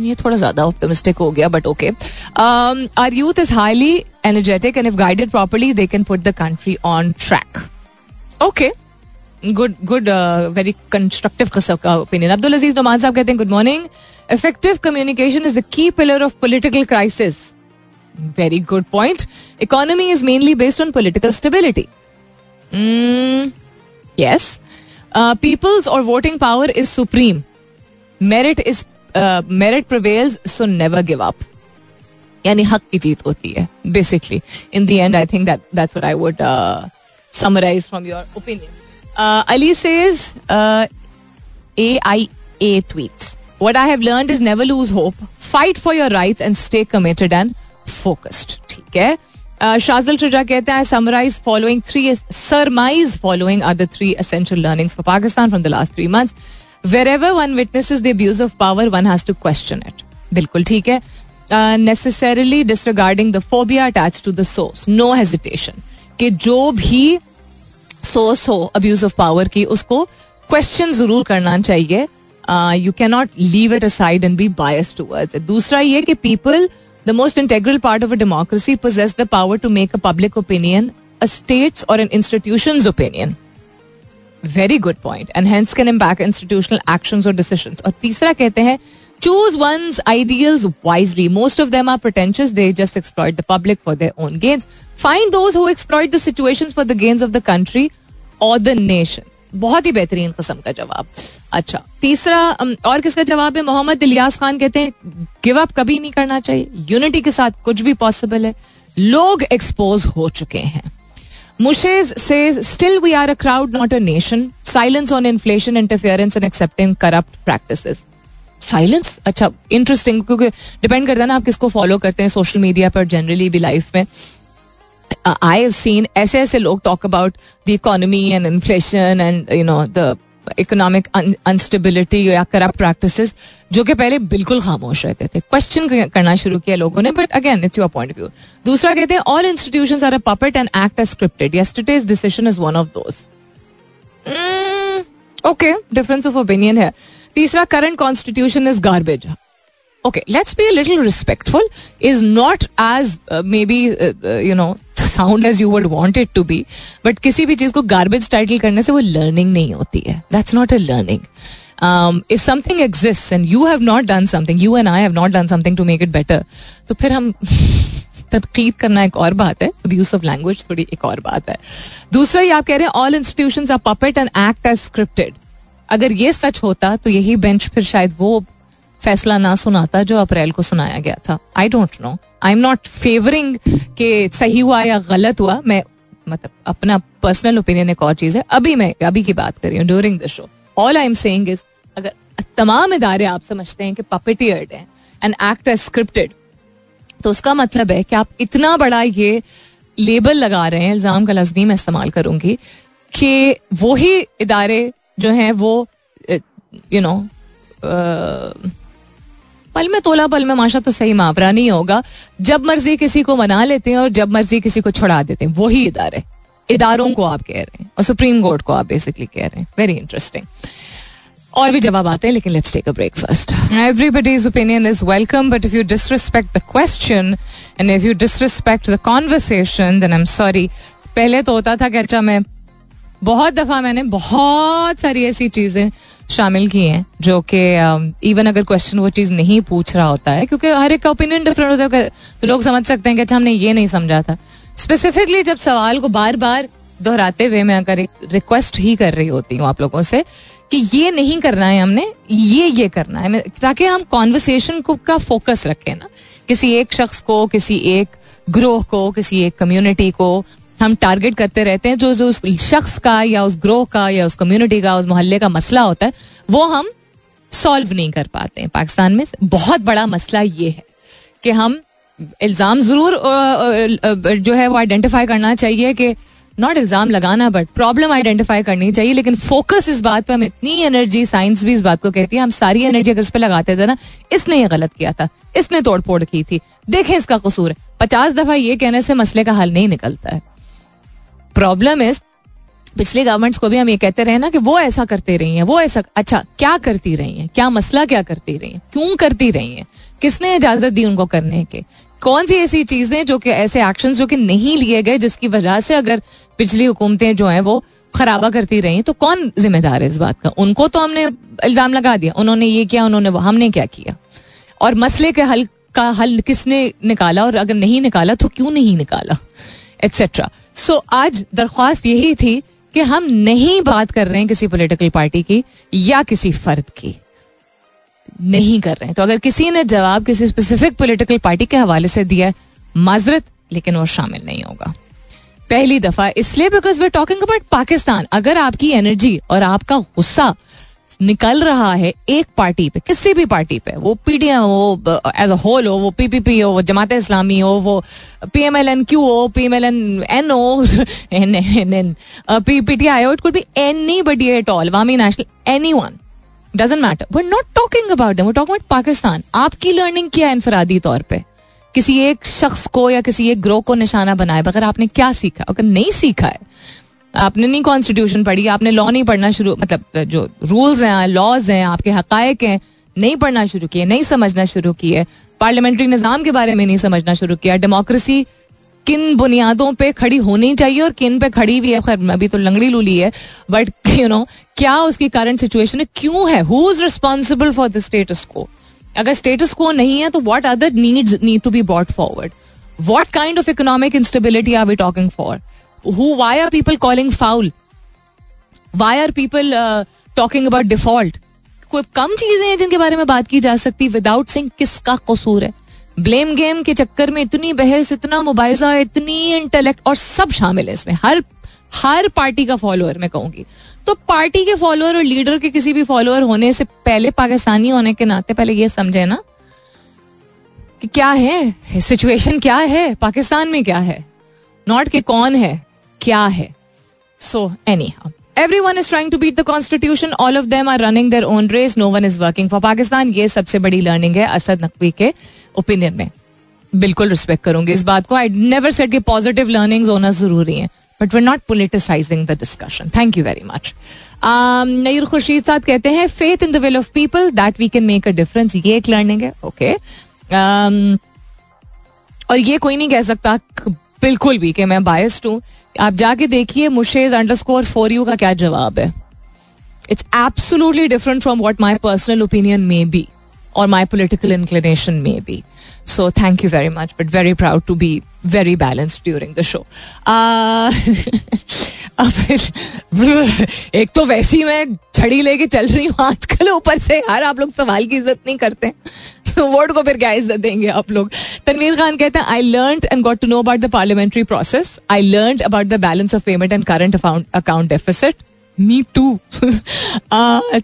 ये थोड़ा ज़्यादा ऑप्टिमिस्टिक हो गया but okay our youth is highly energetic and if guided properly they can put the country on track okay good good very constructive किस्म का ओपिनियन अब्दुल अज़ीज़ नोमान साहब कहते हैं good morning effective communication is the key pillar of political crisis very good point economy is mainly based on political stability yes peoples और voting power is supreme merit is merit prevails so never give up यानी हक की जीत होती है basically in the end I think that that's what I would summarise from your opinion Ali says A I A tweets what I have learned is never lose hope, fight for your rights and stay committed and focused. ठीक है? शाजल शुजा कहते हैं summarise following three summarise following are the three essential learnings for Pakistan from the last three months wherever one witnesses the abuse of power one has to question it बिल्कुल ठीक है। Necessarily disregarding the phobia attach to the source no hesitation कि जो भी सोर्स हो अब्यूज ऑफ़ पावर की, उसको क्वेश्चन ज़रूर करना चाहिए। You can not leave it aside and be bias towards दूसरा ये कि people the most integral part of a democracy possess the power to make a public opinion a states और an institution opinion very good point and hence can impact institutional action और डिसीज़न और तीसरा कहते हैं choose one's ideals wisely most of them are pretentious they just exploit the public for their own gains find those who exploit the situations for the gains of the country और द नेशन बहुत ही बेहतरीन किस्म का जवाब। अच्छा तीसरा और किसका जवाब है? मोहम्मद इलियास खान कहते हैं गिव अप कभी नहीं करना चाहिए। यूनिटी के साथ कुछ भी पॉसिबल है। लोग एक्सपोज हो चुके हैं। मुशेज से still we are a crowd not a nation silence on inflation interference and accepting corrupt practice silence अच्छा इंटरेस्टिंग क्योंकि डिपेंड करता है ना आप किसको फॉलो करते हैं सोशल मीडिया पर जनरली भी लाइफ में। आई हैव सीन ऐसे ऐसे लोग talk about the economy and inflation and you know the economic unstability या करप्ट प्रैक्टिस जो कि पहले बिल्कुल खामोश रहते थे। क्वेश्चन करना शुरू किया लोगों ने but again it's your point view दूसरा कहते हैं all institution are a puppet and act as scripted yesterday's decision is one of those okay difference of opinion है। तीसरा current constitution is garbage okay let's be little respectful is not as may be you know sound as you would want it to be but किसी भी चीज़ को गार्बेज टाइटल करने से वो लर्निंग नहीं होती है. That's not a learning if something exist and you have not done something you and I have not done something to make it better तो फिर हम तदकीद करना एक और बात है. यूज़ ऑफ़ लैंग्वेज थोड़ी एक और बात है. दूसरा ही आप कह रहे हैं all institution are puppet and act as scripted अगर ये सच होता तो यही बेंच फिर शायद वो फैसला ना सुनाता जो अप्रैल को सुनाया गया था। I don't know I am not favouring के सही हुआ या गलत हुआ। मैं मतलब अपना पर्सनल ओपिनियन एक और चीज़ है। अभी मैं, अभी की बात कर रही हूँ during the show all I am saying is अगर तमाम इदारे आप समझते हैं कि पपेटियर्ड हैं एंड एक्ट एज स्क्रिप्टेड तो उसका मतलब है कि आप इतना बड़ा ये लेबल लगा रहे हैं, इल्ज़ाम का लफ्ज मैं इस्तेमाल करूँगी, कि वही इदारे जो हैं वो यू नो पल में तोला, पल में माशा तो सही मावरा नहीं होगा। जब मर्ज़ी किसी को मना लेते हैं और जब मर्ज़ी किसी को छुड़ा देते हैं, वही इदारे इदारों को आप कह रहे हैं और सुप्रीम कोर्ट को आप बेसिकली कह रहे हैं। वेरी इंटरेस्टिंग और भी जवाब आते हैं, लेकिन let's take a break first everybody's opinion is welcome but if you disrespect the question and if you disrespect the conversation then I am sorry पहले तो होता था कि अच्छा मैं बहुत दफ़ा मैंने बहुत सारी ऐसी चीज़ें शामिल की हैं, जो कि इवन अगर क्वेश्चन वो चीज़ नहीं पूछ रहा होता है, क्योंकि हर एक का ओपिनियन डिफरेंट होता है तो लोग समझ सकते हैं कि अच्छा हमने ये नहीं समझा था। स्पेसिफिकली जब सवाल को बार बार दोहराते हुए मैं अगर रिक्वेस्ट ही कर रही होती हूँ आप लोगों से, कि ये नहीं करना है हमने, ये ये करना है ताकि हम कॉन्वर्सेशन को, का फोकस रखें ना। किसी एक शख्स को, किसी एक ग्रोह को, किसी एक कम्युनिटी को हम टारगेट करते रहते हैं, जो जो उस शख्स का या उस ग्रोह का या उस कम्युनिटी का, उस मोहल्ले का मसला होता है, वो हम सॉल्व नहीं कर पाते हैं। पाकिस्तान में बहुत बड़ा मसला ये है कि हम इल्ज़ाम ज़रूर जो है वो आइडेंटिफाई करना चाहिए कि नॉट इल्ज़ाम लगाना बट प्रॉब्लम आइडेंटिफाई करनी चाहिए, लेकिन फोकस इस बात पर हम इतनी एनर्जी साइंस भी इस बात को कहती है, हम सारी एनर्जी अगर इस पर लगाते थे ना, इसने ये गलत किया था, इसने तोड़ फोड़ की थी। देखें इसका कसूर, पचास दफ़ा ये कहने से मसले का हल नहीं निकलता है। प्रॉब्लम इज़ पिछले गवर्नमेंट्स को भी हम ये कहते रहे ना कि वो ऐसा करते रही हैं, वो ऐसा अच्छा क्या करती रही हैं? क्या मसला क्या करती रही हैं? क्यों करती रही हैं? किसने इजाज़त दी उनको करने के? कौन सी ऐसी चीज़ें जो कि ऐसे एक्शन जो कि नहीं लिए गए, जिसकी वजह से अगर पिछली हुकूमतें जो हैं वो खराबा करती रही तो कौन जिम्मेदार है इस बात का? उनको तो हमने इल्ज़ाम लगा दिया, उन्होंने ये किया, उन्होंने वो, हमने क्या किया? और मसले के हल का हल किसने निकाला? और अगर नहीं निकाला तो क्यों नहीं निकाला? एक्सेट्रा सो so, आज दरख्वास्त यही थी कि हम नहीं बात कर रहे हैं किसी पॉलिटिकल पार्टी की या किसी फर्द की। नहीं कर रहे हैं। तो अगर किसी ने जवाब किसी स्पेसिफिक पॉलिटिकल पार्टी के हवाले से दिया माजरत लेकिन वो शामिल नहीं होगा। पहली दफ़ा इसलिए because we talking about Pakistan. अगर आपकी एनर्जी और आपका गुस्सा निकल रहा है एक पार्टी पे, किसी भी पार्टी पे, वो पीडीएम हो एज अ होल हो, वो पीपीपी हो, वो जमात इस्लामी हो, वो P M L N Q हो पीएमएलएन एन हो एन एन एन पीटीआई हो it could be anybody at all Awami National anyone doesn't matter we not talking about them talking about Pakistan आपकी लर्निंग क्या है इनफरादी तौर पर किसी एक शख्स को या किसी एक ग्रोह को निशाना बनाए बगैर आपने क्या सीखा? अगर नहीं सीखा है आपने नहीं कॉन्स्टिट्यूशन पढ़ी, आपने लॉ नहीं पढ़ना शुरू मतलब जो रूल्स हैं लॉज हैं, आपके हकायक हैं, नहीं पढ़ना शुरू किए, नहीं समझना शुरू किए पार्लियामेंट्री निज़ाम के बारे में नहीं समझना शुरू किया डेमोक्रेसी किन बुनियादों पे खड़ी होनी चाहिए और किन पे खड़ी हुई है? खैर अभी तो लंगड़ी लूली है बट यू नो क्या उसकी करंट सिचुएशन है? क्यों है? Who is responsible for the status quo अगर स्टेटस को नहीं है तो what other needs need to be brought forward what kind of economic instability are we talking for who why are people calling foul why are people talking about default कोई कम चीज़ें हैं जिनके बारे में बात की जा सकती विदाउट सिंह किसका कसूर है? ब्लेम गेम के चक्कर में इतनी बहस, इतना मुबाइजा इतनी इंटेलेक्ट और सब शामिल है इसमें। हर हर पार्टी का फॉलोअर मैं कहूँगी। तो पार्टी के फॉलोअर और लीडर के किसी भी फॉलोअर होने से पहले पाकिस्तानी होने के नाते पहले ये समझे ना कि क्या है? सिचुएशन क्या है? पाकिस्तान में क्या है? नॉट कि कौन है? क्या है? So anyhow Everyone is trying to beat the constitution. All of them are running their own race. No one is working for Pakistan. ये सबसे बड़ी लर्निंग है असद नकवी के ओपिनियन में। बिल्कुल रिस्पेक्ट करूँगी इस बात को। आई नेवर सेट कि पॉजिटिव लर्निंग्स होना ज़रूरी है but we not politicising the discussion thank you very much Nayyar Khursheed sahab कहते हैं faith in the will of people that we can make a difference ये एक लर्निंग है ओके और ये कोई नहीं कह सकता, बिल्कुल भी कि मैं बायस्ड हूँ। आप जाके देखिए मुशेज अंडर स्कोर फोर यू का क्या जवाब है. It's absolutely different from what my personal opinion may be और my political inclination may be so thank you very much but very proud to be very balanced during the show एक तो वैसे ही मैं छड़ी लेके चल रही हूँ आजकल ऊपर से। यार, आप लोग सवाल की इज़्ज़त नहीं करते। वर्ड को फिर क्या इज़्ज़त देंगे आप लोग? तनवीर खान कहते हैं I learn and got to know about the parliamentary process I learn about the balance of payment and current account deficit me too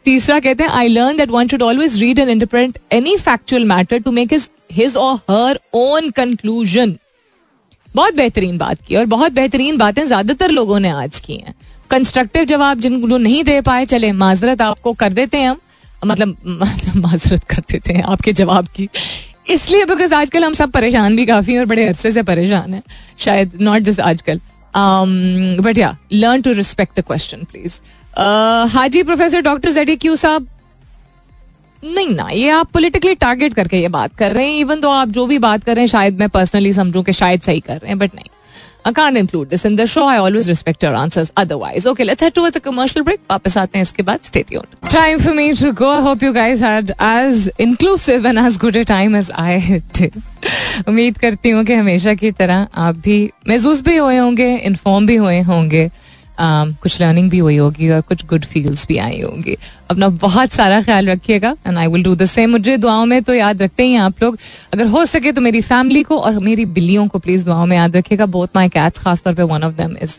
तीसरा कहते हैं I learn that one should always read and interpret any factual matter to make his his और हर ओन कंक्लूजन बहुत बेहतरीन बात की और बहुत बेहतरीन बातें ज़्यादातर लोगों ने आज की हैं। कंस्ट्रक्टिव जवाब जिन जो नहीं दे पाए, चले, माजरत आपको कर देते हैं हम। मतलब माजरत कर देते हैं आपके जवाब की। इसलिए बिकॉज़ आजकल हम सब परेशान भी काफ़ी हैं और बड़े अरसे से परेशान हैं। शायद नॉट जस्ट आजकल। बट या learn to respect the question please Haji professor doctor JD Q sahab. नहीं ना, ये आप पॉलिटिकली टारगेट करके ये बात कर रहे हैं इवन तो आप जो भी बात कर रहे हैं, शायद मैं पर्सनली समझूं कि शायद सही कर रहे हैं बट नहीं। I can't include this in the show. I always respect your answers otherwise. Okay, let's head towards a commercial break. वापस आते हैं इसके बाद. Stay tuned. Time for me to go. I hope you guys had as inclusive and as good a time as I did. उम्मीद करती हूँ कि हमेशा की तरह आप भी महसूस भी हुए होंगे इन्फॉर्म भी हुए होंगे Um, कुछ लर्निंग भी हुई होगी और कुछ गुड फील्स भी आई होंगी। अपना बहुत सारा ख्याल रखिएगा and I will do the same मुझे दुआओं में तो याद रखते ही आप लोग। अगर हो सके तो मेरी फैमिली को और मेरी बिल्लियों को प्लीज़ दुआओं में याद रखिएगा। बोथ माई कैट्स खासतौर पर one of them is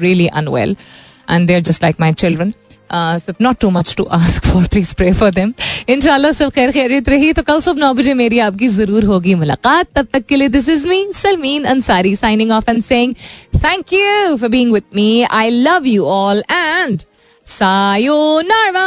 really unwell and they are just like my children not too much to ask for please pray for them इनशाला सब खैर खैरियत रही तो कल सुबह नौ बजे मेरी आपकी ज़रूर होगी मुलाकात. तब तक के लिए this is me Salmeen Ansari signing off and saying thank you for being with me I love you all and सायो सायोनारा